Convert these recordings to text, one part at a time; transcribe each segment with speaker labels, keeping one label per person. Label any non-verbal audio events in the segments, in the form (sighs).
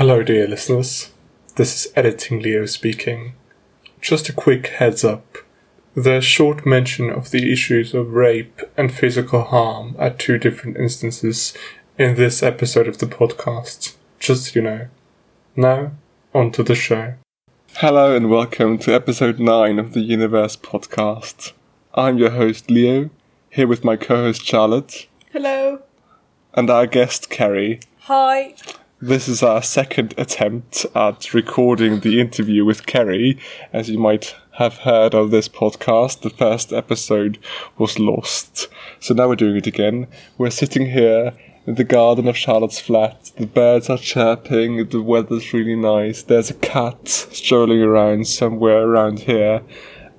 Speaker 1: Hello, dear listeners. This is Editing Leo speaking. Just a quick heads up. There's short mention of the issues of rape and physical harm at two different instances in this episode of the podcast. Just so you know. Now, on to the show. Hello and welcome to episode 9 of the Universe podcast. I'm your host Leo, here with my co host Charlotte,
Speaker 2: Hello.
Speaker 1: and our guest Carrie.
Speaker 2: Hi.
Speaker 1: This is our second attempt at recording the interview with Carrie. As you might have heard on this podcast, the first episode was lost. So now we're doing it again. We're sitting here in the garden of Charlotte's flat. The birds are chirping, the weather's really nice. There's a cat strolling around somewhere around here.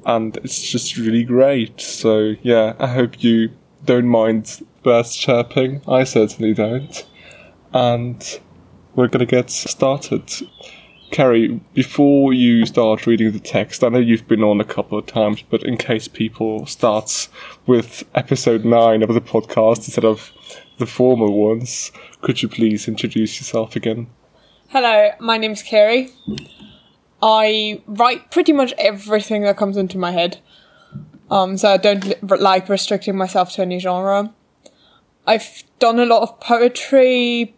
Speaker 1: And it's just really great. So yeah, I hope you don't mind birds chirping. I certainly don't. And we're going to get started. Carrie, before you start reading the text, I know you've been on a couple of times, but in case people start with episode 9 of the podcast instead of the former ones, could you please introduce yourself again?
Speaker 2: Hello, my name's Carrie. I write pretty much everything that comes into my head. Um, so I don't li- like restricting myself to any genre. I've done a lot of poetry,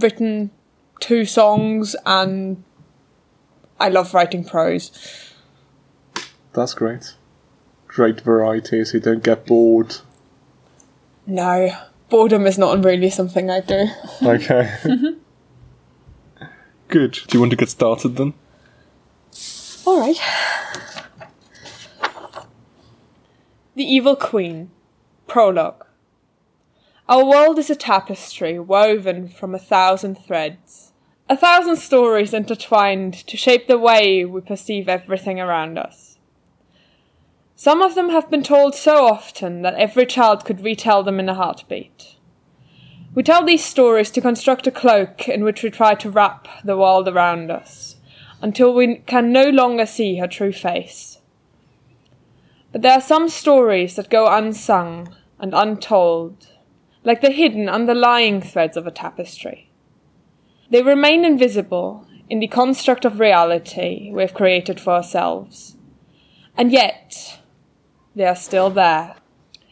Speaker 2: written two songs, and I love writing prose.
Speaker 1: That's great. Great variety so you don't get bored.
Speaker 2: No, boredom is not really something I do.
Speaker 1: Okay. (laughs) Good. Do you want to get started then?
Speaker 2: All right. The Evil Queen. Prologue. Our world is a tapestry woven from a thousand threads, a thousand stories intertwined to shape the way we perceive everything around us. Some of them have been told so often that every child could retell them in a heartbeat. We tell these stories to construct a cloak in which we try to wrap the world around us until we can no longer see her true face. But there are some stories that go unsung and untold, like the hidden underlying threads of a tapestry. They remain invisible in the construct of reality we have created for ourselves. And yet, they are still there.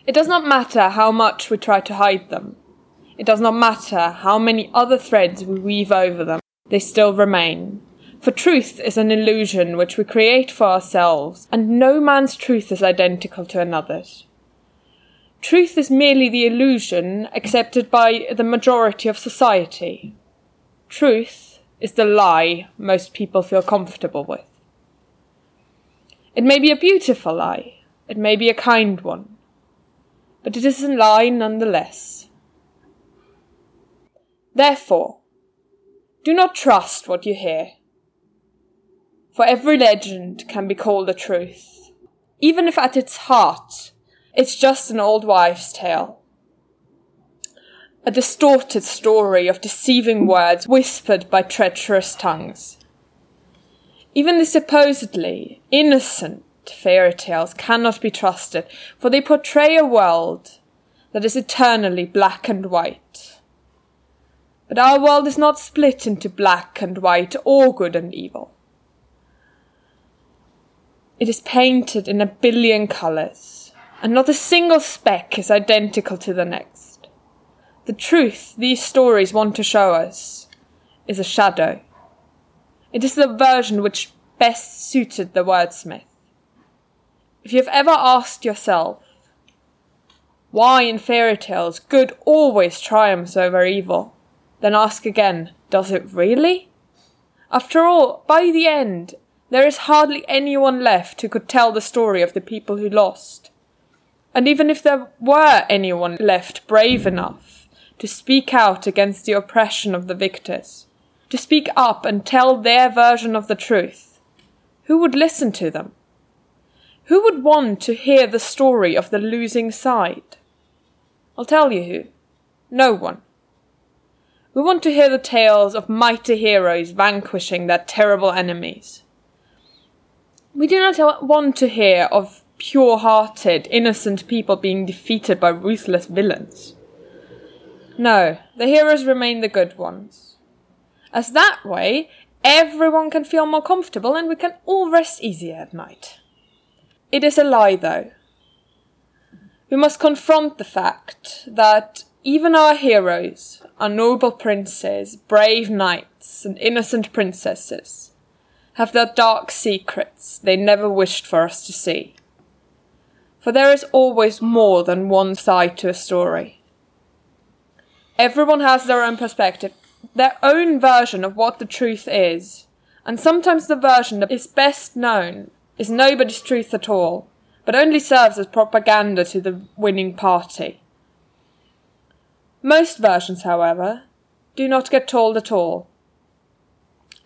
Speaker 2: It does not matter how much we try to hide them. It does not matter how many other threads we weave over them. They still remain. For truth is an illusion which we create for ourselves, and no man's truth is identical to another's. Truth is merely the illusion accepted by the majority of society. Truth is the lie most people feel comfortable with. It may be a beautiful lie, it may be a kind one, but it is a lie nonetheless. Therefore, do not trust what you hear, for every legend can be called a truth, even if at its heart it's just an old wives' tale. A distorted story of deceiving words whispered by treacherous tongues. Even the supposedly innocent fairy tales cannot be trusted, for they portray a world that is eternally black and white. But our world is not split into black and white or good and evil. It is painted in a billion colours, and not a single speck is identical to the next. The truth these stories want to show us is a shadow. It is the version which best suited the wordsmith. If you have ever asked yourself, why in fairy tales good always triumphs over evil, then ask again, does it really? After all, by the end, there is hardly anyone left who could tell the story of the people who lost. And even if there were anyone left brave enough to speak out against the oppression of the victors, to speak up and tell their version of the truth, who would listen to them? Who would want to hear the story of the losing side? I'll tell you who. No one. We want to hear the tales of mighty heroes vanquishing their terrible enemies. We do not want to hear of pure hearted, innocent people being defeated by ruthless villains. No, the heroes remain the good ones. as that way everyone can feel more comfortable and we can all rest easier at night. It is a lie, though. We must confront the fact that even our heroes, our noble princes, brave knights, and innocent princesses, have their dark secrets they never wished for us to see. For there is always more than one side to a story. Everyone has their own perspective, their own version of what the truth is, and sometimes the version that is best known is nobody's truth at all, but only serves as propaganda to the winning party. Most versions, however, do not get told at all.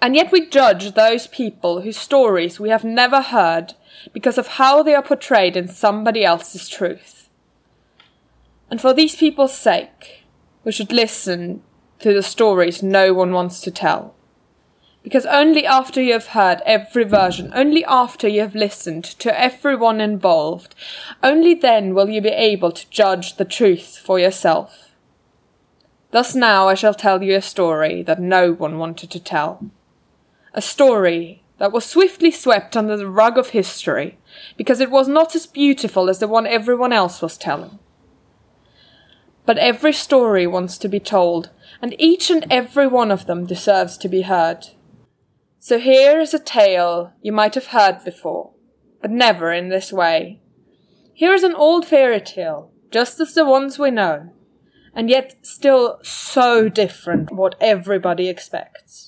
Speaker 2: And yet we judge those people whose stories we have never heard because of how they are portrayed in somebody else's truth. And for these people's sake, we should listen to the stories no one wants to tell. Because only after you have heard every version, only after you have listened to everyone involved, only then will you be able to judge the truth for yourself. Thus now I shall tell you a story that no one wanted to tell. A story that was swiftly swept under the rug of history, because it was not as beautiful as the one everyone else was telling. But every story wants to be told, and each and every one of them deserves to be heard. So here is a tale you might have heard before, but never in this way. Here is an old fairy tale, just as the ones we know, and yet still so different what everybody expects.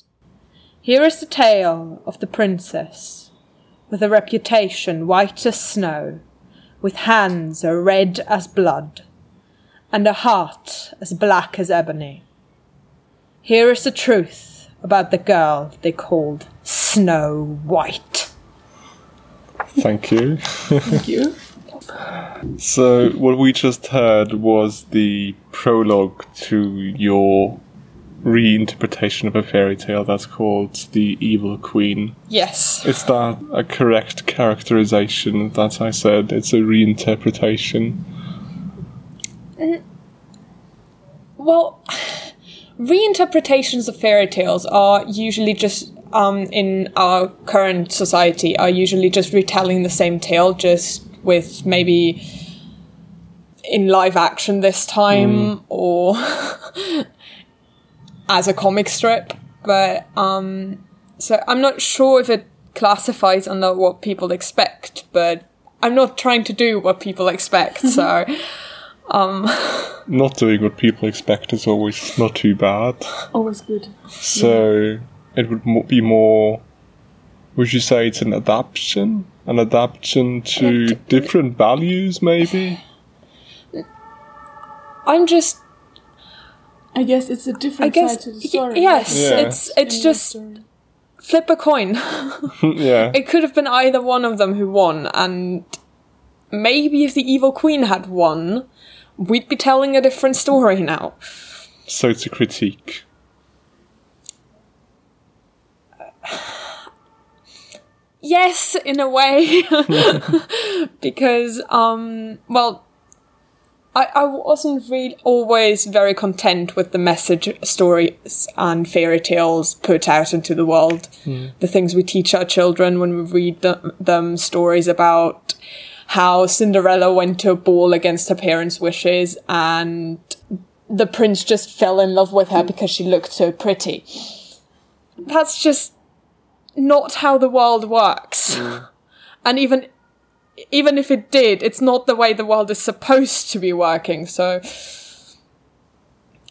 Speaker 2: Here is the tale of the princess, with a reputation white as snow, with hands as red as blood, and a heart as black as ebony. Here is the truth about the girl they called Snow White.
Speaker 1: Thank you.
Speaker 3: Thank you. (laughs)
Speaker 1: So, what we just heard was the prologue to your reinterpretation of a fairy tale that's called The Evil Queen.
Speaker 2: Yes.
Speaker 1: Is that a correct characterization that I said? It's a reinterpretation.
Speaker 2: Well, (sighs) reinterpretations of fairy tales are usually just um, in our current society are usually just retelling the same tale, just with maybe in live action this time or (laughs) as a comic strip. But um, so I'm not sure if it classifies under what people expect, but I'm not trying to do what people expect, so. (laughs) Um,
Speaker 1: Not doing what people expect is always not too bad.
Speaker 3: Always good.
Speaker 1: So, it would be more. Would you say it's an adaptation? An adaptation to different values, maybe?
Speaker 2: I'm just
Speaker 3: I guess it's a different
Speaker 2: guess
Speaker 3: side to the
Speaker 2: y-
Speaker 3: story.
Speaker 2: yes,
Speaker 1: Yeah.
Speaker 2: it's it's
Speaker 3: In
Speaker 2: just flip a coin. (laughs)
Speaker 1: yeah.
Speaker 2: it could have been either one of them who won, and maybe if the evil queen had won, we'd be telling a different story now.
Speaker 1: So it's a critique. (sighs)
Speaker 2: Yes, in a way, (laughs) (laughs) because um, well, I I wasn't really always very content with the message stories and fairy tales put out into the world. Hmm. The things we teach our children when we read them, them stories about how Cinderella went to a ball against her parents' wishes and the prince just fell in love with her because she looked so pretty. That's just not how the world works. Hmm. and even even if it did, it's not the way the world is supposed to be working. So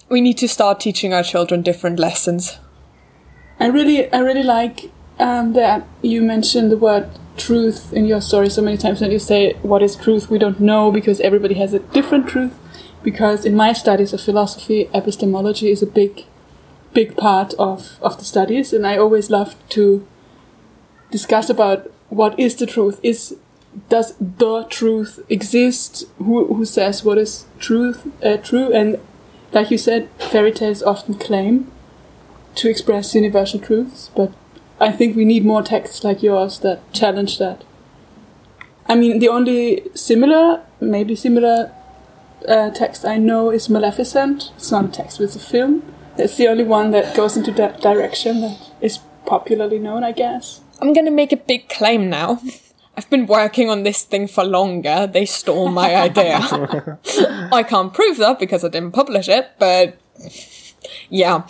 Speaker 2: we need to start teaching our children different lessons.
Speaker 3: I really, I really like um, that you mentioned the word truth in your story so many times. And you say, "What is truth? We don't know because everybody has a different truth." Because in my studies of philosophy, epistemology is a big, big part of of the studies, and I always love to discuss about what is the truth. Is does the truth exist? Who who says what is truth? Uh, true and like you said, fairy tales often claim to express universal truths, but I think we need more texts like yours that challenge that. I mean, the only similar, maybe similar uh, text I know is Maleficent. It's not a text, it's a film It's the only one that goes into that direction that is popularly known, I guess.
Speaker 2: I'm gonna make a big claim now. (laughs) I've been working on this thing for longer. They stole my idea. (laughs) I can't prove that because I didn't publish it, but yeah.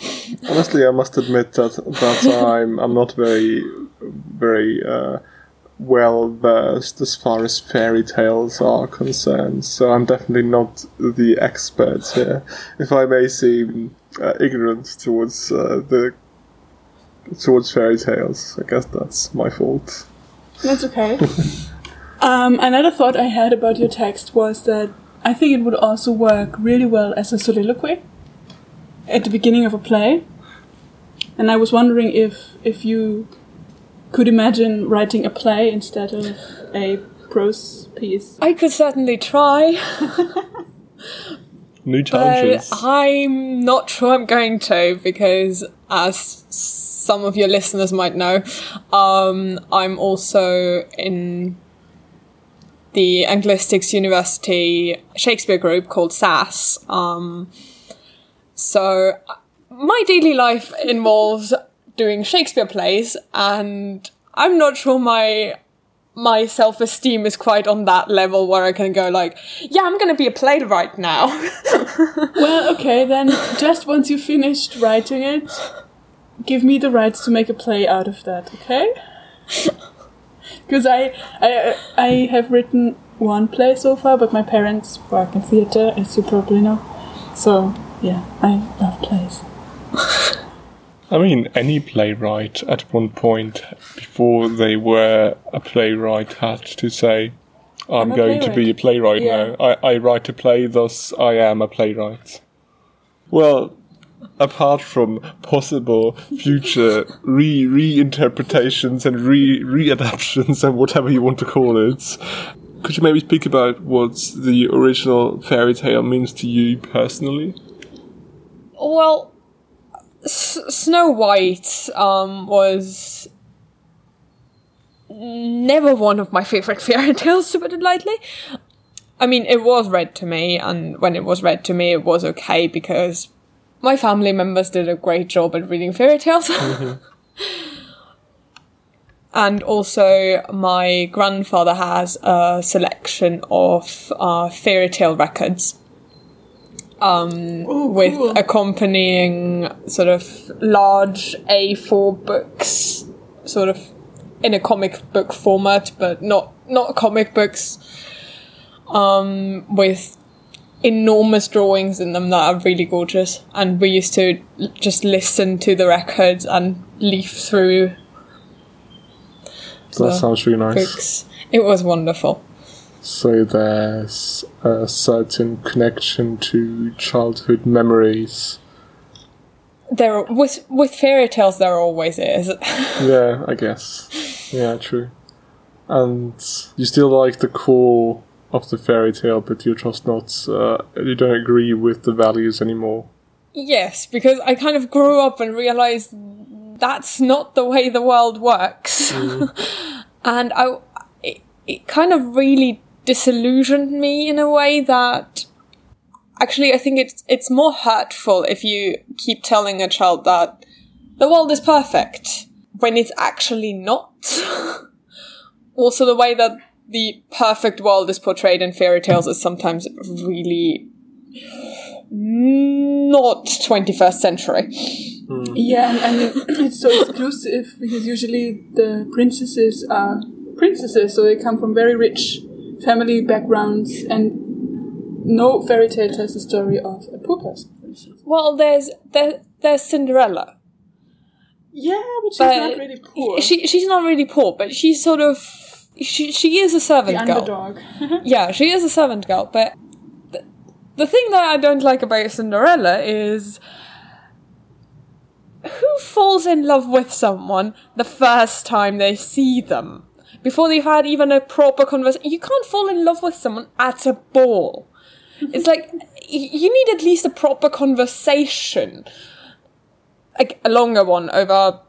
Speaker 1: Honestly, I must admit that that I'm I'm not very very uh, well versed as far as fairy tales are concerned. So I'm definitely not the expert here. If I may seem uh, ignorant towards uh, the towards fairy tales, I guess that's my fault.
Speaker 3: That's okay. (laughs) um, another thought I had about your text was that I think it would also work really well as a soliloquy at the beginning of a play. And I was wondering if if you could imagine writing a play instead of a prose piece.
Speaker 2: I could certainly try,
Speaker 1: New
Speaker 2: but
Speaker 1: challenges.
Speaker 2: I'm not sure I'm going to because, as some of your listeners might know, um, I'm also in the Anglistics University Shakespeare group called SAS. Um, so my daily life involves doing Shakespeare plays, and I'm not sure my my self esteem is quite on that level where I can go like, yeah, I'm gonna be a playwright now. (laughs)
Speaker 3: Well, okay, then just once you finished writing it, give me the rights to make a play out of that, okay? (laughs) Because I, I, I have written one play so far, but my parents work in theatre, as you probably know. So, yeah, I love plays. (laughs)
Speaker 1: I mean, any playwright at one point before they were a playwright had to say, I'm,
Speaker 3: I'm
Speaker 1: going to be a playwright
Speaker 3: Yeah.
Speaker 1: now. I, I write a play, thus I am a playwright. Well, apart from possible future re reinterpretations and re readaptations and whatever you want to call it, could you maybe speak about what the original fairy tale means to you personally?
Speaker 2: Well, S- Snow White um, was never one of my favorite (laughs) fairy tales, to put it lightly. I mean, it was read to me, and when it was read to me, it was okay because my family members did a great job at reading fairy tales. (laughs) and also, my grandfather has a selection of uh, fairy tale records
Speaker 3: Oh,
Speaker 2: with
Speaker 3: cool.
Speaker 2: accompanying sort of large A4 books, sort of in a comic book format, but not not comic books, um, with enormous drawings in them that are really gorgeous. And we used to just listen to the records and leaf through
Speaker 1: That sounds really nice.
Speaker 2: books. It was wonderful.
Speaker 1: So there's a certain connection to childhood memories.
Speaker 2: There, with with fairy tales, there always is. (laughs)
Speaker 1: Yeah, I guess. Yeah, true. And you still like the core of the fairy tale, but you're just not. Uh, you don't agree with the values anymore.
Speaker 2: Yes, because I kind of grew up and realized that's not the way the world works. (laughs) and I it, it kind of really disillusioned me in a way that actually I think it's it's more hurtful if you keep telling a child that the world is perfect when it's actually not. (laughs) also the way that the perfect world is portrayed in fairy tales is sometimes really not 21st century. Hmm.
Speaker 3: Yeah, and, and (clears throat) it's so exclusive because usually the princesses are princesses, so they come from very rich family backgrounds, and no fairy tale tells the story of a poor person, for instance.
Speaker 2: Well, there's there, there's Cinderella.
Speaker 3: Yeah, but she's
Speaker 2: But
Speaker 3: not really poor.
Speaker 2: She she's not really poor, but she's sort of she she is a
Speaker 3: the
Speaker 2: servant girl.
Speaker 3: The underdog. (laughs)
Speaker 2: Yeah, she is a servant girl, but the, the thing that I don't like about Cinderella is who falls in love with someone the first time they see them before they've had even a proper conversation. You can't fall in love with someone at a ball. It's like you need at least a proper conversation, like a longer one over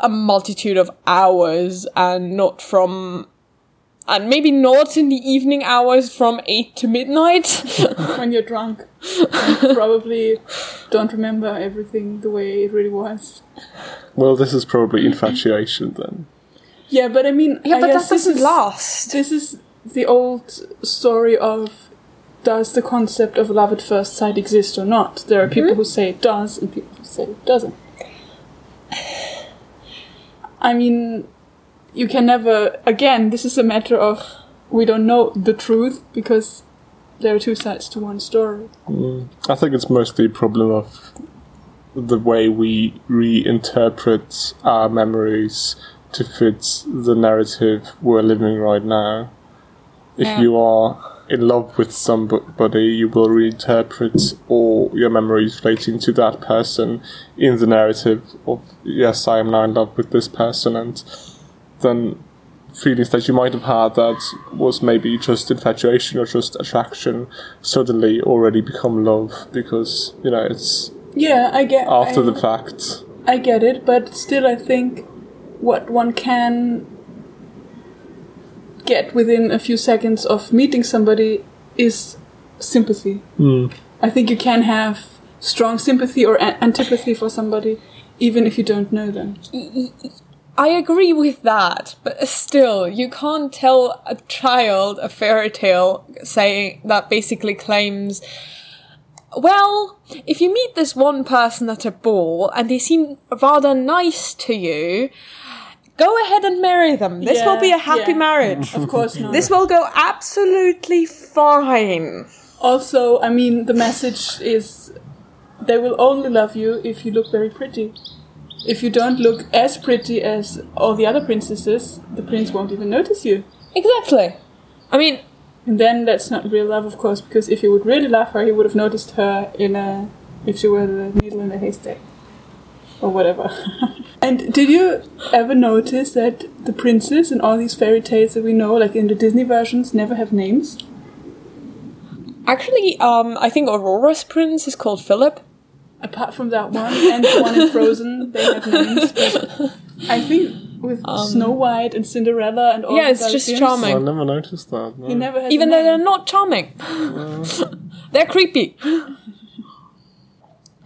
Speaker 2: a multitude of hours, and not from and maybe not in the evening hours from 8 to midnight. (laughs)
Speaker 3: when you're drunk. And probably don't remember everything the way it really was.
Speaker 1: Well, this is probably infatuation then.
Speaker 3: Yeah, but I mean,
Speaker 2: yeah,
Speaker 3: I
Speaker 2: but
Speaker 3: guess
Speaker 2: that
Speaker 3: this
Speaker 2: doesn't
Speaker 3: is,
Speaker 2: last.
Speaker 3: This is the old story of does the concept of love at first sight exist or not? There are people mm-hmm. who say it does and people who say it doesn't. I mean, you can never, again, this is a matter of we don't know the truth because there are two sides to one story. Mm.
Speaker 1: I think it's mostly a problem of the way we reinterpret our memories to fit the narrative we're living right now. If
Speaker 2: Yeah.
Speaker 1: you are in love with somebody, you will reinterpret all your memories relating to that person in the narrative of, yes, I am now in love with this person, and then feelings that you might have had that was maybe just infatuation or just attraction suddenly already become love because, you know, it's
Speaker 3: Yeah, I get
Speaker 1: after
Speaker 3: I,
Speaker 1: the fact.
Speaker 3: I get it, but still, I think what one can get within a few seconds of meeting somebody is sympathy. Hmm. I think you can have strong sympathy or a- antipathy for somebody even if you don't know them.
Speaker 2: I agree with that, but still, you can't tell a child a fairy tale saying that basically claims, well, if you meet this one person at a ball and they seem rather nice to you, go ahead and marry them. This will be a happy
Speaker 3: yeah.
Speaker 2: marriage.
Speaker 3: Of course not.
Speaker 2: This will go absolutely fine.
Speaker 3: also, I mean, the message is they will only love you if you look very pretty. If you don't look as pretty as all the other princesses, the prince won't even notice you.
Speaker 2: Exactly. I mean,
Speaker 3: And then that's not real love, of course, because if he would really love her, he would have noticed her in a if she were the needle in a haystack or whatever. (laughs) and did you ever notice that the princes in all these fairy tales that we know, like in the Disney versions, never have names?
Speaker 2: actually, um, I think Aurora's prince is called Philip.
Speaker 3: Apart from that one and the one in Frozen, they have names. But I think with Snow White and Cinderella and all
Speaker 2: Yeah, it's just
Speaker 3: Dalmatians,
Speaker 2: charming.
Speaker 1: I never noticed that. no.
Speaker 3: He never has
Speaker 2: Even though
Speaker 3: name.
Speaker 2: they're not charming. (laughs) they're creepy.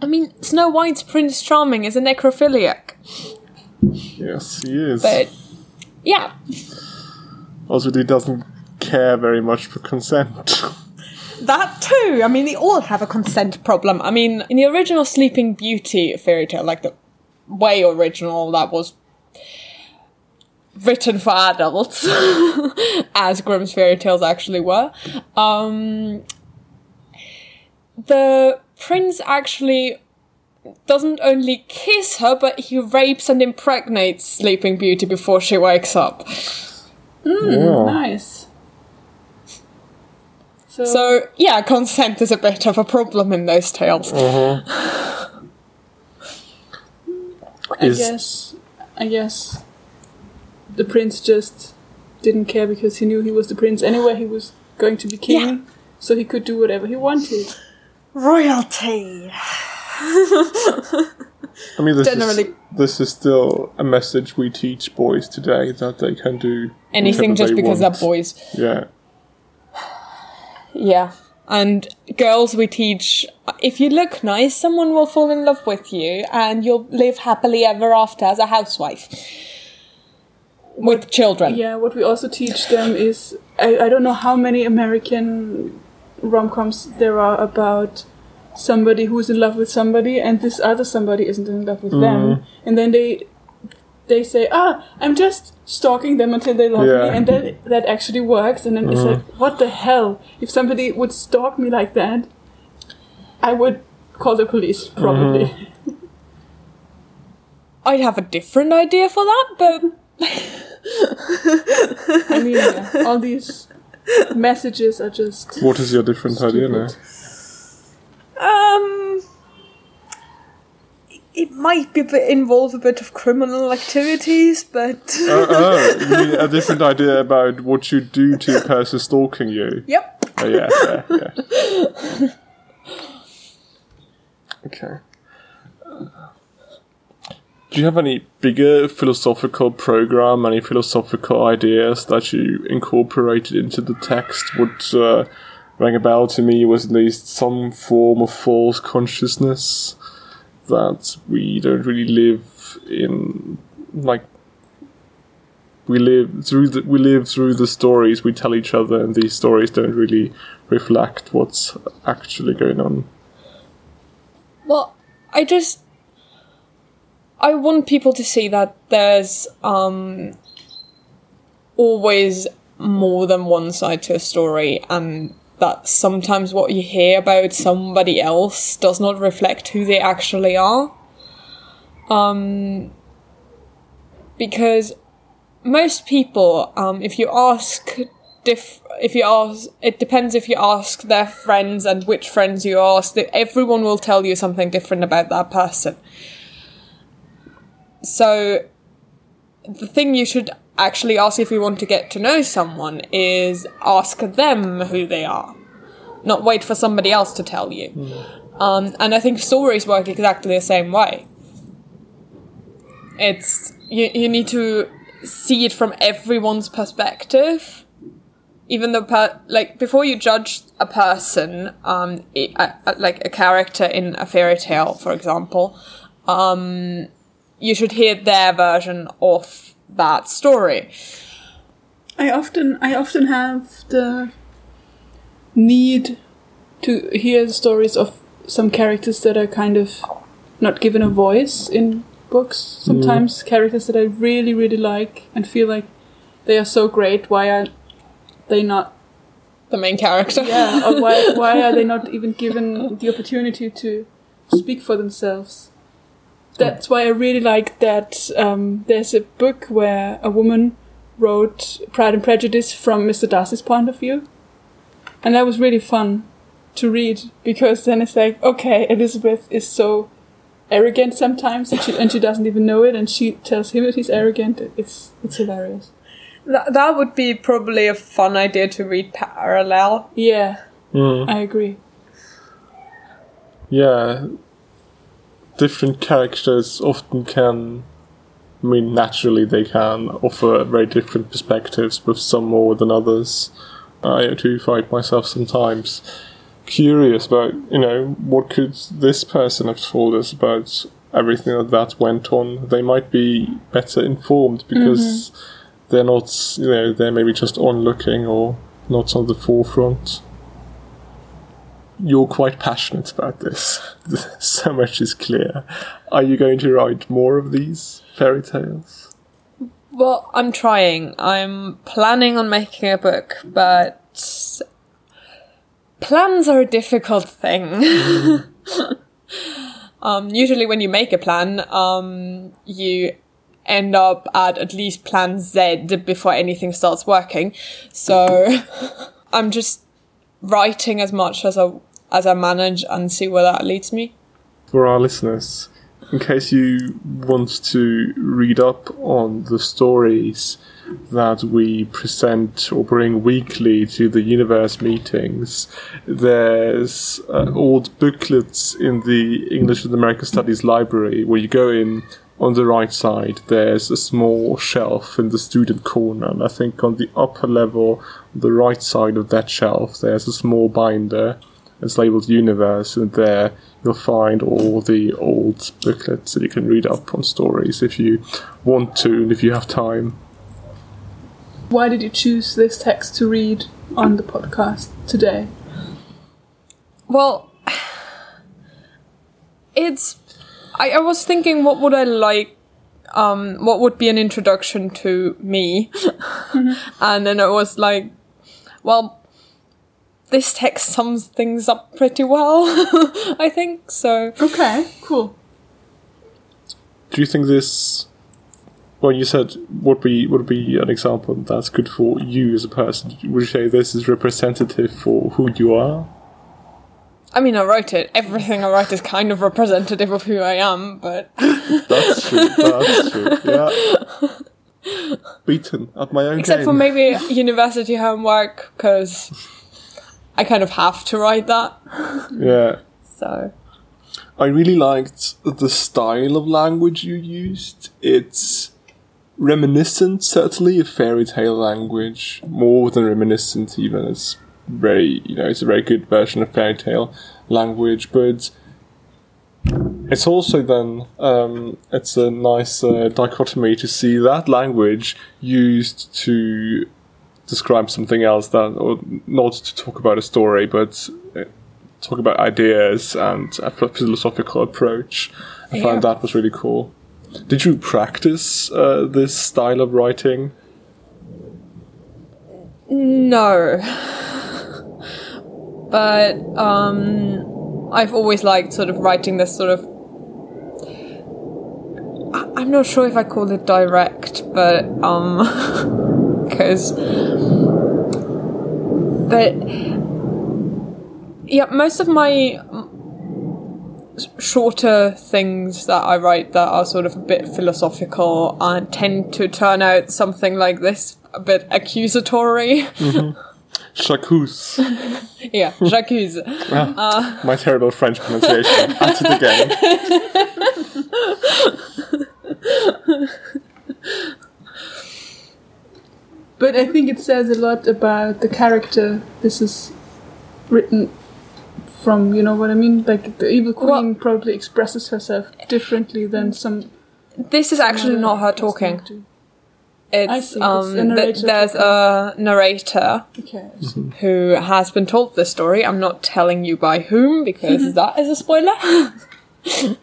Speaker 2: I mean, Snow White's Prince Charming is a necrophiliac.
Speaker 1: Yes, he is.
Speaker 2: But, yeah.
Speaker 1: Also, he doesn't care very much for consent. (laughs)
Speaker 2: That too. I mean, they all have a consent problem. I mean, in the original Sleeping Beauty fairy tale, like the way original that was written for adults, (laughs) as Grimm's fairy tales actually were, um, the prince actually doesn't only kiss her, but he rapes and impregnates Sleeping Beauty before she wakes up.
Speaker 1: Hmm, yeah.
Speaker 3: Nice. So,
Speaker 2: So, yeah, consent is a bit of a problem in those tales. Mm-hmm.
Speaker 3: I
Speaker 1: Is-
Speaker 3: guess, I guess, the prince just didn't care because he knew he was the prince anyway. He was going to be king,
Speaker 2: Yeah.
Speaker 3: so he could do whatever he wanted.
Speaker 2: Royalty!
Speaker 1: I mean, this
Speaker 2: Generally-
Speaker 1: is this is still a message we teach boys today that they can do
Speaker 2: Anything just
Speaker 1: they
Speaker 2: because
Speaker 1: want.
Speaker 2: they're boys.
Speaker 1: Yeah,
Speaker 2: Yeah. And girls, we teach if you look nice, someone will fall in love with you and you'll live happily ever after as a housewife. With children.
Speaker 3: Yeah, what we also teach them is I, I don't know how many American rom coms there are about somebody who's in love with somebody and this other somebody isn't in love with mm. them, and then they they say, "Ah, I'm just stalking them until they love
Speaker 1: Yeah.
Speaker 3: me," and then that actually works. And then it's like, mm. "What the hell? If somebody would stalk me like that, I would call the police mm-hmm. probably." (laughs)
Speaker 2: I'd have a different idea for that, but (laughs)
Speaker 3: I mean, yeah, all these (laughs) messages are just
Speaker 1: what is your different idea now?
Speaker 2: um it might be a bit, involve a bit of criminal activities, but
Speaker 1: oh, oh, you (laughs) mean a different idea about what you do to a person stalking you?
Speaker 2: yep.
Speaker 1: Oh, yeah, yeah, yeah. (laughs) Okay. Do you have any bigger philosophical program, any philosophical ideas that you incorporated into the text? Would uh, rang a bell to me was at least some form of false consciousness that we don't really live in, like we live through the we live through the stories we tell each other, and these stories don't really reflect what's actually going on.
Speaker 2: Well, I just I want people to see that there's um always more than one side to a story and that sometimes what you hear about somebody else does not reflect who they actually are. Um because most people um if you ask if you ask it depends if you ask their friends and which friends you ask everyone will tell you something different about that person so the thing you should actually ask if you want to get to know someone is ask them who they are. Not wait for somebody else to tell you. Um, and i think stories work exactly the same way. It's you, you need to see it from everyone's perspective. Even though per- like before you judge a person um i- a- a- like a character in a fairy tale for example um you should hear their version of that story
Speaker 3: I often I often have the need to hear stories of some characters that are kind of not given a voice in books. Mm. Sometimes characters that I really really like and feel like they are so great. Why are they not?
Speaker 2: the main character
Speaker 3: Yeah, or why (laughs) why are they not even given the opportunity to speak for themselves? That's why I really like that. Um, there's a book where a woman wrote Pride and Prejudice from Mr. Darcy's point of view. And that was really fun to read because then it's like, okay, Elizabeth is so arrogant sometimes and she, and she doesn't even know it and she tells him that he's arrogant. It's, it's hilarious.
Speaker 2: That, that would be probably a fun idea to read parallel
Speaker 3: Yeah,
Speaker 1: Mm.
Speaker 3: I agree.
Speaker 1: Yeah, different characters often can. I mean, naturally they can offer very different perspectives, with some more than others. I do find myself sometimes curious about, you know, what could this person have told us about everything that, that went on. They might be better informed because mm-hmm. they're not, you know, they're maybe just onlooking or not on the forefront you're quite passionate about this. (laughs) so much is clear. Are you going to write more of these fairy tales?
Speaker 2: Well, I'm trying. I'm planning on making a book, but plans are a difficult thing. (laughs) um, usually, when you make a plan, um, you end up at at least plan Z before anything starts working. So, (laughs) I'm just writing as much as I as I manage and see where that leads me.
Speaker 1: For our listeners, in case you want to read up on the stories that we present or bring weekly to the universe meetings, there's uh, old booklets in the English and American Studies library where you go in on the right side there's a small shelf in the student corner and i think on the upper level the right side of that shelf there's a small binder it's labeled universe and there you'll find all the old booklets that you can read up on stories if you want to and if you have time
Speaker 3: Why did you choose this text to read on the podcast today?
Speaker 2: Well, it's. I, I was thinking, what would I like? Um, what would be an introduction to me? (laughs) and then it was like, well, this text sums things up pretty well, (laughs) I think. So,
Speaker 3: Okay, cool.
Speaker 1: do you think this well you said would be would be an example that's good for you as a person would you say this is representative for who you are
Speaker 2: I mean, I wrote it. Everything I write is kind of representative of who I am, but (laughs)
Speaker 1: That's true. That's true. Yeah. (laughs) Beaten at my own
Speaker 2: except
Speaker 1: game.
Speaker 2: for maybe university homework, because I kind of have to write that.
Speaker 1: Yeah. (laughs)
Speaker 2: So,
Speaker 1: I really liked the style of language you used. It's reminiscent, certainly, of fairy tale language, more than reminiscent, even. It's very, you know, it's a very good version of fairy tale language, but it's also then um, it's a nice uh, dichotomy to see that language used to describe something else that, or not to talk about a story, but uh, talk about ideas and a philosophical approach. I
Speaker 2: Yeah.
Speaker 1: found that was really cool. Did you practice uh, this style of writing?
Speaker 2: No. (laughs) but um I've always liked sort of writing this sort of I- I'm not sure if I call it direct, but um (laughs) cuz but yeah, most of my shorter things that I write that are sort of a bit philosophical uh, tend to turn out something like this, a bit accusatory. Mm-hmm. (laughs)
Speaker 1: Chacus.
Speaker 2: yeah, j'accuse.
Speaker 1: Ah, uh, my terrible French pronunciation. At it again. (laughs)
Speaker 3: But I think it says a lot about the character this is written from, you know what I mean? Like the evil queen
Speaker 2: Well-
Speaker 3: probably expresses herself differently than some
Speaker 2: This is actually not her talking.
Speaker 3: do.
Speaker 2: It's,
Speaker 3: see, it's
Speaker 2: um,
Speaker 3: a
Speaker 2: th-
Speaker 3: narrator
Speaker 2: there's a narrator
Speaker 3: Okay. I see.
Speaker 2: who has been told this story. I'm not telling you by whom because (laughs) that is a spoiler. (laughs)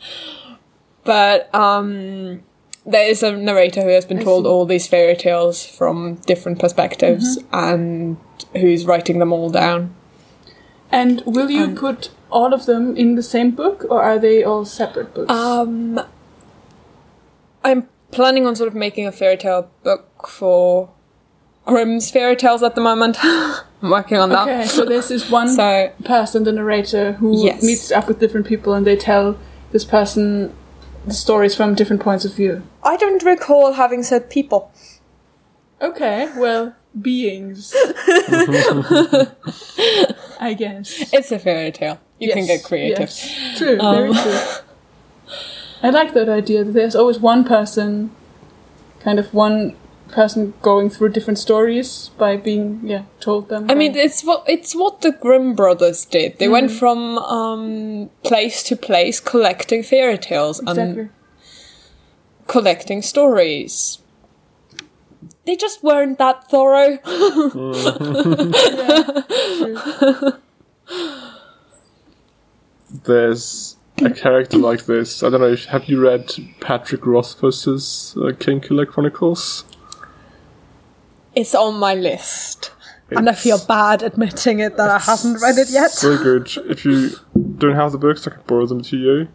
Speaker 2: but um, there is a narrator who has been told
Speaker 3: see.
Speaker 2: all these fairy tales from different perspectives and who's writing them all down.
Speaker 3: And will you
Speaker 2: Um,
Speaker 3: put all of them in the same book or are they all separate books?
Speaker 2: Um, I'm planning on sort of making a fairy tale book for Grimm's fairy tales at the moment. (laughs) I'm working on that.
Speaker 3: okay, so this is one (laughs)
Speaker 2: So
Speaker 3: person, the narrator, who
Speaker 2: Yes.
Speaker 3: meets up with different people and they tell this person the stories from different points of view.
Speaker 2: I don't recall having said people.
Speaker 3: Okay, well, beings. I guess.
Speaker 2: It's a fairy tale. You can get creative.
Speaker 3: yes. True, very
Speaker 2: Um,
Speaker 3: true. I like that idea that there's always one person, kind of one person going through different stories by being, yeah, told them.
Speaker 2: I
Speaker 3: by-
Speaker 2: mean, it's what it's what the Grimm brothers did. They went from um, place to place collecting fairy tales and collecting stories. They just weren't that thorough. (laughs) (laughs)
Speaker 1: There's a character like this. I don't know. Have you read Patrick Rothfuss's uh, Kingkiller Chronicles?
Speaker 2: It's on my list. And I feel bad admitting it that I haven't read it yet.
Speaker 1: So good. If you don't have the books, I can borrow them to you.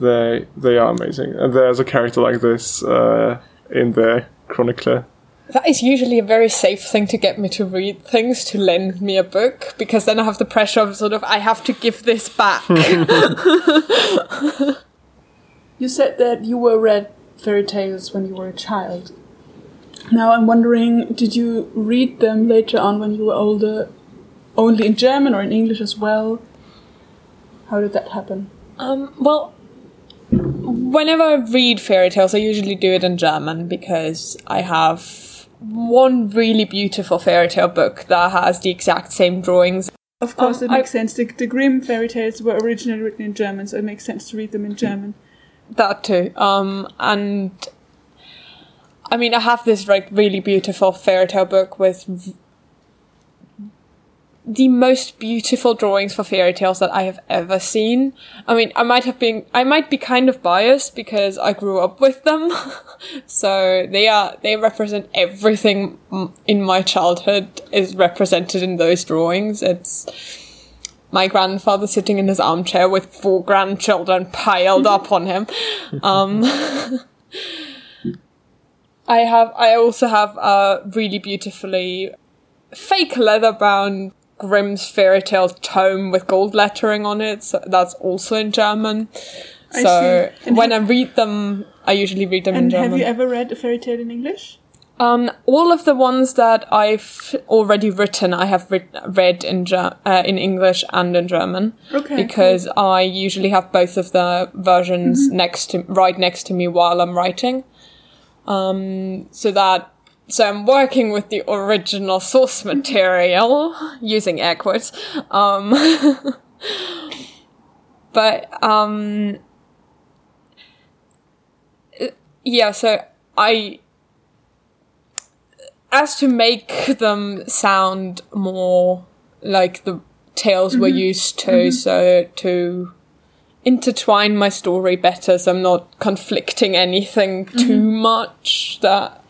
Speaker 1: They they are amazing. And there's a character like this uh, in the chronicler.
Speaker 2: That is usually a very safe thing to get me to read things, to lend me a book, because then I have the pressure of sort of, I have to give this back. (laughs)
Speaker 3: You said that you were read fairy tales when you were a child. Now I'm wondering, did you read them later on when you were older, only in German or in English as well? How did that happen?
Speaker 2: Um, well, whenever I read fairy tales, I usually do it in German because I have one really beautiful fairy tale book that has the exact same drawings.
Speaker 3: Of course,
Speaker 2: Um,
Speaker 3: it
Speaker 2: I-
Speaker 3: makes sense. The, the Grimm fairy tales were originally written in German, so it makes sense to read them in German.
Speaker 2: That too. Um, and I mean, I have this like really beautiful fairy tale book with v- the most beautiful drawings for fairy tales that I have ever seen. I mean, I might have been, I might be kind of biased because I grew up with them. (laughs) so they are, they represent everything in my childhood is represented in those drawings. It's, my grandfather sitting in his armchair with four grandchildren piled up on him. (laughs) Um, (laughs) I have. I also have a really beautifully fake leather bound Grimm's fairy tale tome with gold lettering on it. So that's also in German.
Speaker 3: I
Speaker 2: So when
Speaker 3: have-
Speaker 2: I read them, I usually read them in
Speaker 3: And
Speaker 2: German.
Speaker 3: have you ever read a fairy tale in English?
Speaker 2: Um, all of the ones that I've already written, I have re- read in Ger- uh, in English and in German.
Speaker 3: Okay,
Speaker 2: Because I usually have both of the versions next to right next to me while I'm writing. Um, so that so I'm working with the original source material using air quotes. Um, (laughs) but um, yeah, so I as to make them sound more like the tales we're used to, so to intertwine my story better so I'm not conflicting anything too much that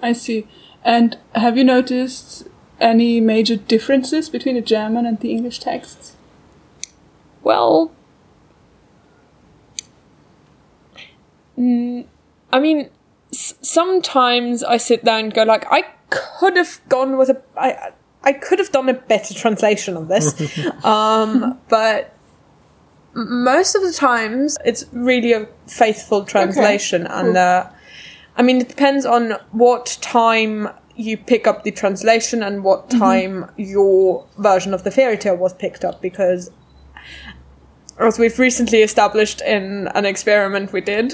Speaker 3: I see. And have you noticed any major differences between the German and the English texts?
Speaker 2: well mm, I mean s- sometimes I sit there and go like I could have gone with a I I could have done a better translation of this (laughs) um but m- most of the times it's really a faithful translation and uh, I mean it depends on what time you pick up the translation and what time your version of the fairy tale was picked up because as we've recently established in an experiment we did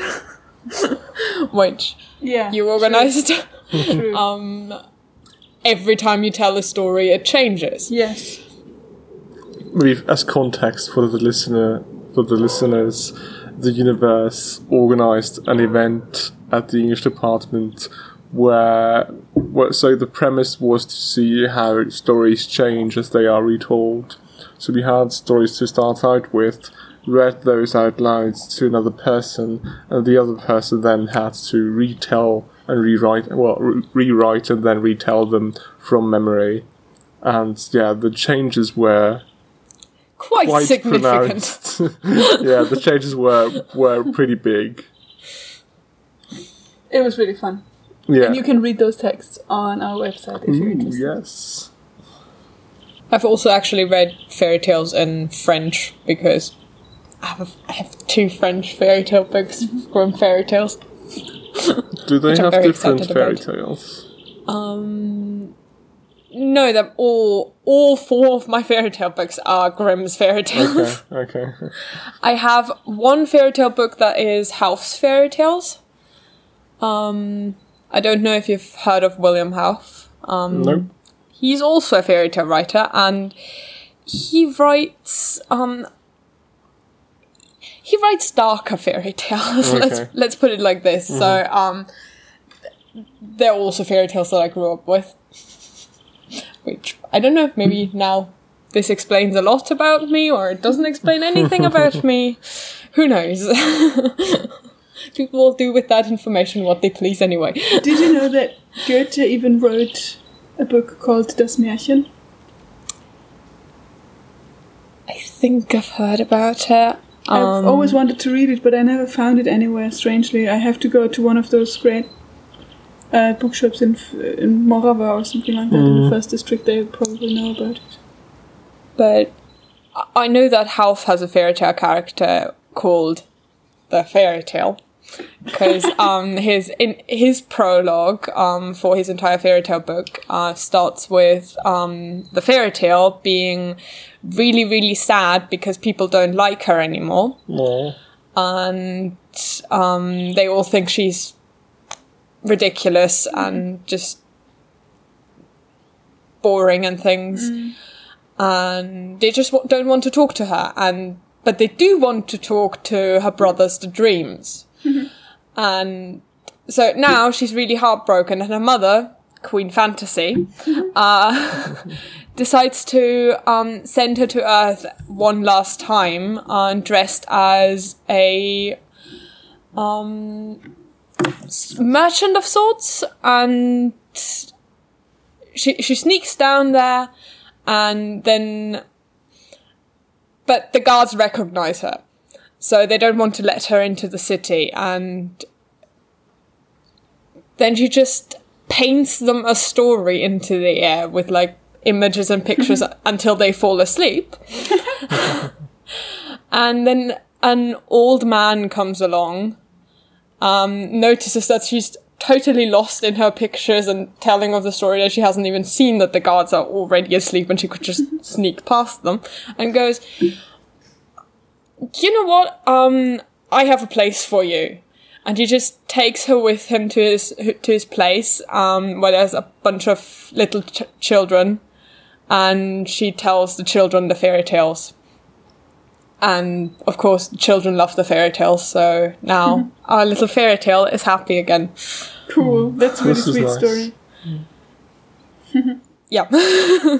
Speaker 2: (laughs) which
Speaker 3: Yeah.
Speaker 2: you organized
Speaker 3: True. (laughs)
Speaker 2: um every time you tell a story it changes
Speaker 3: yes.
Speaker 1: We've, as context for the listener, for the listeners, the universe organized an event at the English department where, where, so the premise was to see how stories change as they are retold. So we had stories to start out with, read those out loud to another person, and the other person then had to retell and rewrite, well, re- rewrite and then retell them from memory. And yeah, the changes were
Speaker 2: quite,
Speaker 1: quite
Speaker 2: significant
Speaker 1: pronounced. (laughs) yeah, the changes were were pretty big.
Speaker 3: It was really fun.
Speaker 1: Yeah.
Speaker 3: And you can read those texts on our website if you're interested.
Speaker 1: yes.
Speaker 2: I've also actually read fairy tales in French because I have, a, I have two French fairy tale books from fairy tales.
Speaker 1: Do they have different fairy
Speaker 2: about.
Speaker 1: tales?
Speaker 2: Um, no, that all all four of my fairy tale books are Grimm's fairy tales.
Speaker 1: Okay, (laughs) okay.
Speaker 2: I have one fairy tale book that is Hauff's fairy tales. Um, I don't know if you've heard of William Hauff. Um,
Speaker 1: Nope.
Speaker 2: he's also a fairy tale writer and he writes um he writes darker fairy tales (laughs) let's
Speaker 1: Okay.
Speaker 2: let's put it like this so um they're also fairy tales that I grew up with which I don't know maybe now this explains a lot about me or it doesn't explain anything about me (laughs) who knows (laughs) people will do with that information what they please anyway
Speaker 3: Did you know that Goethe even wrote a book called Das Märchen?
Speaker 2: I think I've heard about it
Speaker 3: I've
Speaker 2: Um,
Speaker 3: always wanted to read it, but I never found it anywhere. Strangely, I have to go to one of those great uh, bookshops in in Morawa or something like that in the first district. They probably know about it.
Speaker 2: but I- I know that Hauff has a fairy tale character called the fairy tale because (laughs) um his in his prologue um for his entire fairy tale book uh starts with um the fairy tale being really really sad because people don't like her anymore
Speaker 1: Aw.
Speaker 2: and um, they all think she's ridiculous and just boring and things, and they just w- don't want to talk to her. And but they do want to talk to her brothers, the Dreams, (laughs) and so now she's really heartbroken, and her mother, Queen Fantasy, uh, (laughs) decides to um, send her to Earth one last time, uh, dressed as a um, merchant of sorts, and she she sneaks down there, and then, but the guards recognize her, so they don't want to let her into the city, and then she just paints them a story into the air with like images and pictures (laughs) until they fall asleep. (laughs) and then an old man comes along, um, notices that she's totally lost in her pictures and telling of the story that she hasn't even seen that the guards are already asleep and she could just (laughs) sneak past them and goes, you know what? Um, I have a place for you. And he just takes her with him to his to his place, um, where there's a bunch of little ch- children, and she tells the children the fairy tales. And of course, children love the fairy tales, so now our little fairy tale is happy again.
Speaker 3: Cool. That's a really
Speaker 1: This
Speaker 3: sweet
Speaker 1: nice.
Speaker 3: story. (laughs) (laughs)
Speaker 2: Yeah. (laughs)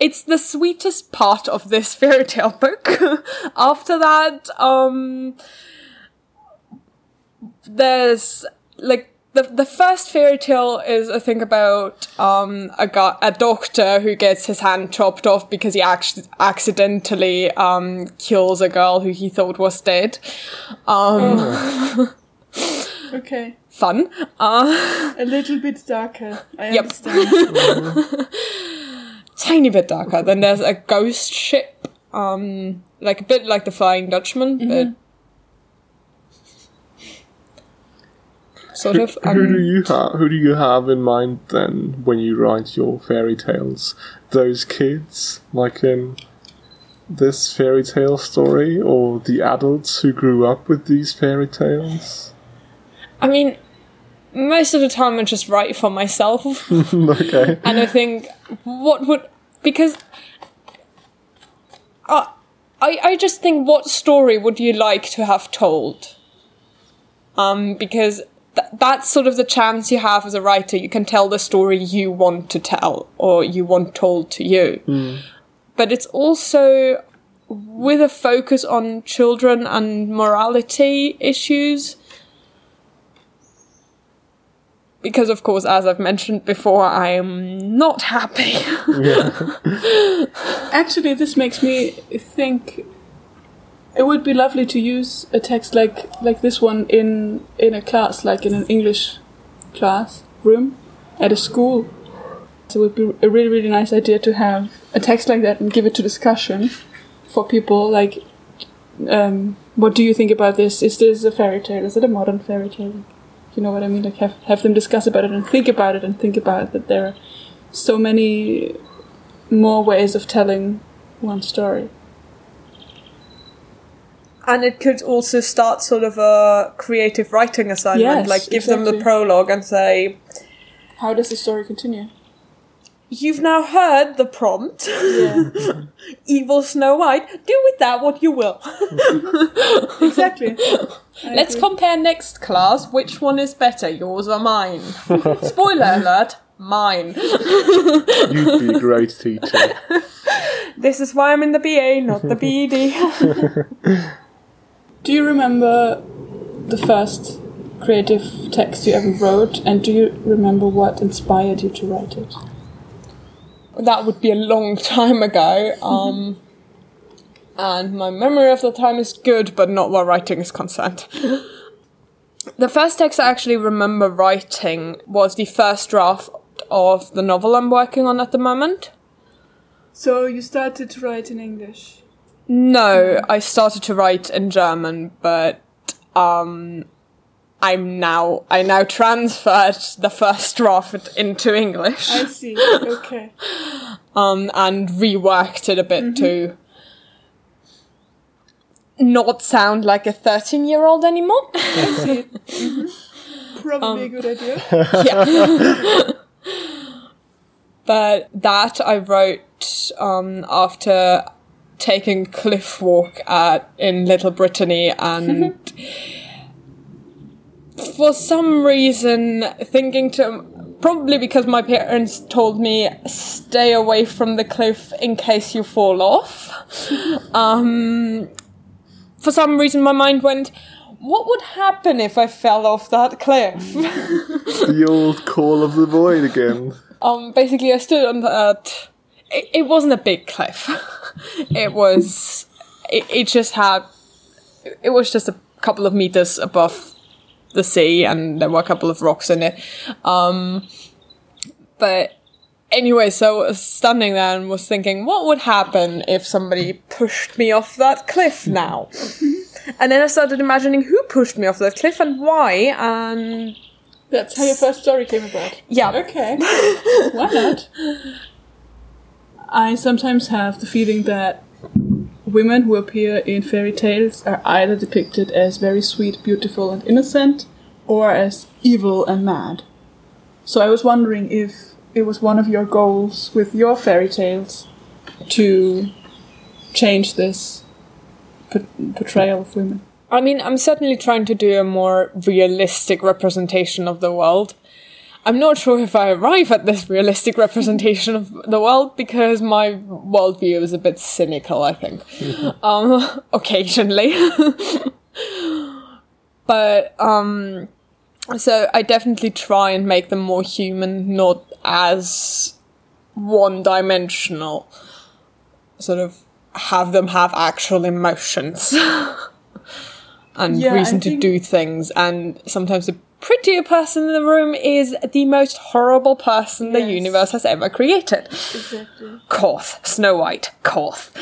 Speaker 2: it's the sweetest part of this fairy tale book. After that, um there's like the the first fairy tale is I think about um a guy, a doctor who gets his hand chopped off because he ac- accidentally um kills a girl who he thought was dead. Um (laughs)
Speaker 3: Okay.
Speaker 2: fun. Uh
Speaker 3: A little bit darker. I
Speaker 2: Yep.
Speaker 3: understand. (laughs)
Speaker 2: tiny bit darker. Then there's a ghost ship, um, like a bit like the Flying Dutchman, but sort of.
Speaker 1: Who do
Speaker 2: Um,
Speaker 1: you have? Who do you have in mind then when you write your fairy tales? Those kids, like in this fairy tale story, or the adults who grew up with these fairy tales?
Speaker 2: I mean, most of the time I just write for myself, (laughs)
Speaker 1: okay.
Speaker 2: and I think what would because. Uh, I, I just think what story would you like to have told? Um, because th- that's sort of the chance you have as a writer. You can tell the story you want to tell or you want told to you. Hmm. But it's also with a focus on children and morality issues. Because, of course, as I've mentioned before, I am not happy. (laughs)
Speaker 3: Actually, this makes me think it would be lovely to use a text like like this one in in a class, like in an English class room at a school. So it would be a really really nice idea to have a text like that and give it to discussion for people. Like, um, what do you think about this? Is this a fairy tale? Is it a modern fairy tale? You know what I mean? Like have have them discuss about it and think about it and think about that there are so many more ways of telling one story.
Speaker 2: And it could also start sort of a creative writing assignment,
Speaker 3: Yes,
Speaker 2: like give them the prologue and say,
Speaker 3: How does the story continue?
Speaker 2: You've now heard the prompt.
Speaker 3: Yeah, (laughs)
Speaker 2: Evil Snow White. Do with that what you will. (laughs)
Speaker 3: exactly. (laughs) I
Speaker 2: Let's
Speaker 3: agree.
Speaker 2: compare next class. Which one is better, yours or mine? Spoiler alert, mine.
Speaker 1: You'd be a great teacher.
Speaker 2: This is why I'm in the BA, not the E BED.
Speaker 3: Do you remember the first creative text you ever wrote, and do you remember what inspired you to write it?
Speaker 2: that would be a long (laughs) time ago. Um, and my memory of the time is good, but not where writing is concerned. (laughs) the first text I actually remember writing was the first draft of the novel I'm working on at the moment.
Speaker 3: So you started to write in English.
Speaker 2: No, I started to write in German, but um, I'm now I now transferred the first draft into English.
Speaker 3: I see. Okay. (laughs)
Speaker 2: um, and reworked it a bit to not sound like a 13 year old anymore. (laughs)
Speaker 3: I see. Mhm. Probably a good idea. (laughs)
Speaker 2: yeah. but that I wrote um, after taking cliff walk at in Little Brittany and (laughs) for some reason thinking to probably because my parents told me stay away from the cliff in case you fall off (laughs) um for some reason my mind went what would happen if I fell off that cliff? (laughs)
Speaker 1: the old call of the void again.
Speaker 2: Um, basically, I stood on that. It, it wasn't a big cliff. It was. It, it just had. It was just a couple of meters above the sea, and there were a couple of rocks in it. Um, but anyway, so I was standing there and was thinking, what would happen if somebody pushed me off that cliff now? (laughs) and then I started imagining who pushed me off that cliff and why, and
Speaker 3: That's how your first story came about.
Speaker 2: Yeah.
Speaker 3: Okay. (laughs) Why not? I sometimes have the feeling that women who appear in fairy tales are either depicted as very sweet, beautiful, and innocent, or as evil and mad. So I was wondering if it was one of your goals with your fairy tales to change this portrayal of women.
Speaker 2: I mean, I'm certainly trying to do a more realistic representation of the world. I'm not sure if I arrive at this realistic (laughs) representation of the world because my worldview is a bit cynical, I think. (laughs) um, (laughs) occasionally. but, um, so I definitely try and make them more human, not as one dimensional. Sort of have them have actual emotions. and
Speaker 3: Yeah,
Speaker 2: reason to do things and sometimes the prettier person in the room is the most horrible person the universe has ever created
Speaker 3: Exactly.
Speaker 2: Koth, Snow White, Koth.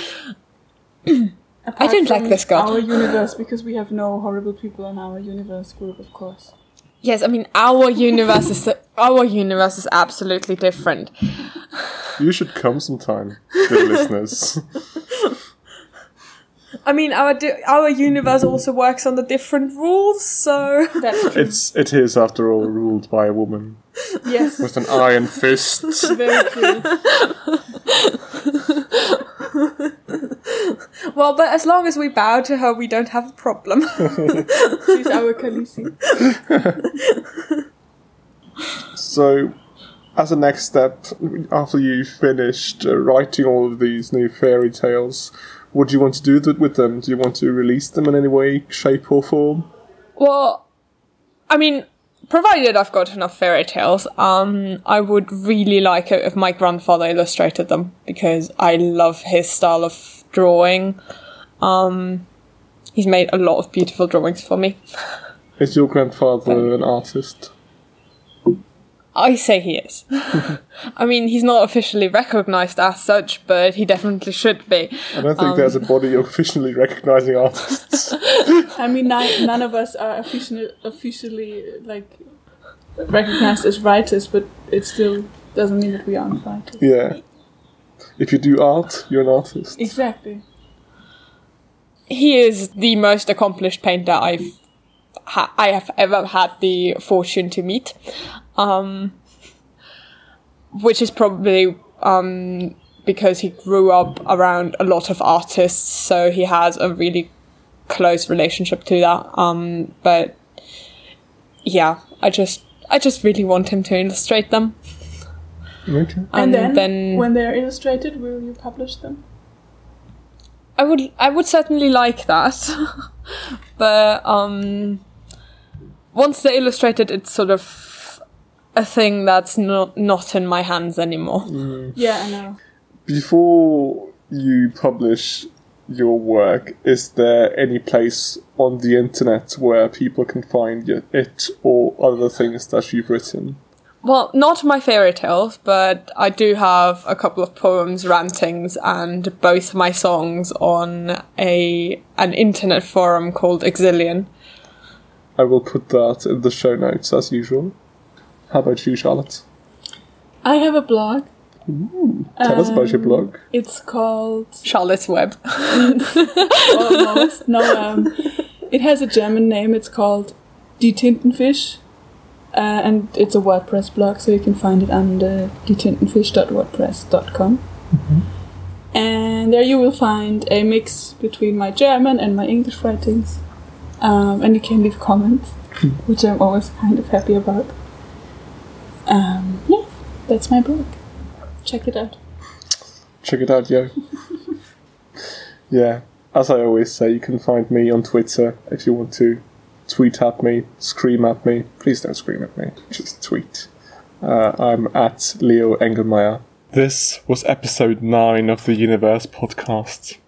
Speaker 2: (clears throat) I don't like this god.
Speaker 3: Our universe, because we have no horrible people in our universe group, of course.
Speaker 2: Yes, I mean our universe is our universe is absolutely different.
Speaker 1: You should come sometime, dear listeners. (laughs)
Speaker 2: I mean our di- our universe also works under different rules, so (laughs)
Speaker 3: That's true.
Speaker 1: It's it is after all ruled by a woman
Speaker 3: yes,
Speaker 1: with an iron fist. (laughs)
Speaker 3: very true. (laughs)
Speaker 2: well, but as long as we bow to her, we don't have a problem.
Speaker 3: She's our Khaleesi.
Speaker 1: So, as a next step, after you've finished uh, writing all of these new fairy tales, what do you want to do th- with them? Do you want to release them in any way, shape, or form?
Speaker 2: Well, I mean, provided I've got enough fairy tales, um, I would really like it if my grandfather illustrated them because I love his style of drawing. Um, he's made a lot of beautiful drawings for me.
Speaker 1: Is your grandfather an artist?
Speaker 2: I say he is. (laughs) I mean, he's not officially recognized as such, but he definitely should be.
Speaker 1: I don't think there's a um, body officially recognizing artists. (laughs)
Speaker 3: I mean, none, none of us are officially, officially like recognized as writers, but it still doesn't mean that we aren't writers.
Speaker 1: yeah. If you do art, you're an artist.
Speaker 3: Exactly.
Speaker 2: he is the most accomplished painter I've ha- I have ever had the fortune to meet, um, which is probably um, because he grew up around a lot of artists, so he has a really close relationship to that. Um, but yeah, I just I just really want him to illustrate them.
Speaker 1: Okay.
Speaker 3: And,
Speaker 2: And
Speaker 3: then,
Speaker 2: then-
Speaker 3: when they're illustrated, will you publish them?
Speaker 2: I would I would certainly like that. (laughs) but um once they're illustrated it's sort of a thing that's not not in my hands anymore. Mm.
Speaker 3: Yeah, I know.
Speaker 1: Before you publish your work, is there any place on the internet where people can find it or other things that you've written?
Speaker 2: Well, not my fairy tales, but I do have a couple of poems, rantings, and both my songs on a an internet forum called Exilian.
Speaker 1: I will put that in the show notes as usual. How about you, Charlotte?
Speaker 3: I have a blog.
Speaker 1: Tell us about your
Speaker 3: Um,
Speaker 1: blog.
Speaker 3: It's called
Speaker 2: Charlotte's Web. (laughs)
Speaker 3: almost. no, um, it has a German name. It's called Die Tintenfisch. Uh, and it's a WordPress blog, so you can find it under dietintenfisch.wordpress.com. And there you will find a mix between my German and my English writings. Um, and you can leave comments, which I'm always kind of happy about. Um, yeah, that's my blog. Check it out.
Speaker 1: Check it out, yo. yeah, as I always say, you can find me on Twitter if you want to tweet at me, scream at me. Please don't scream at me, just tweet. Uh, I'm at Leo Engelmaier. This was episode 9 of the Universe podcast.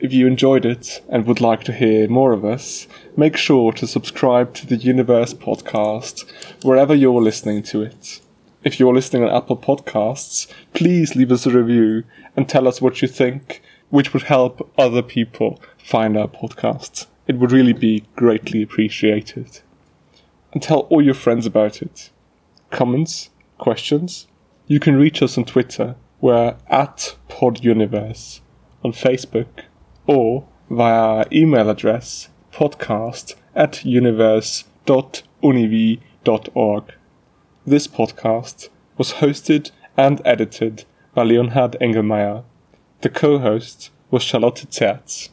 Speaker 1: If you enjoyed it and would like to hear more of us, make sure to subscribe to the Universe podcast wherever you're listening to it. If you're listening on Apple Podcasts, please leave us a review and tell us what you think, which would help other people find our podcast. It would really be greatly appreciated. and tell all your friends about it. Comments? Questions? You can reach us on Twitter. We're at PodUniverse on Facebook or via email address podcast at universe.univie.org. This podcast was hosted and edited by Leonhard Engelmaier. The co-host was Charlotte Zerz.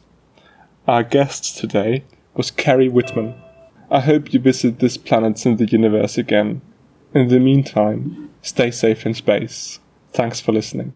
Speaker 1: Our guest today was Carrie Whitman. I hope you visit this planet in the universe again. In the meantime, stay safe in space. Thanks for listening.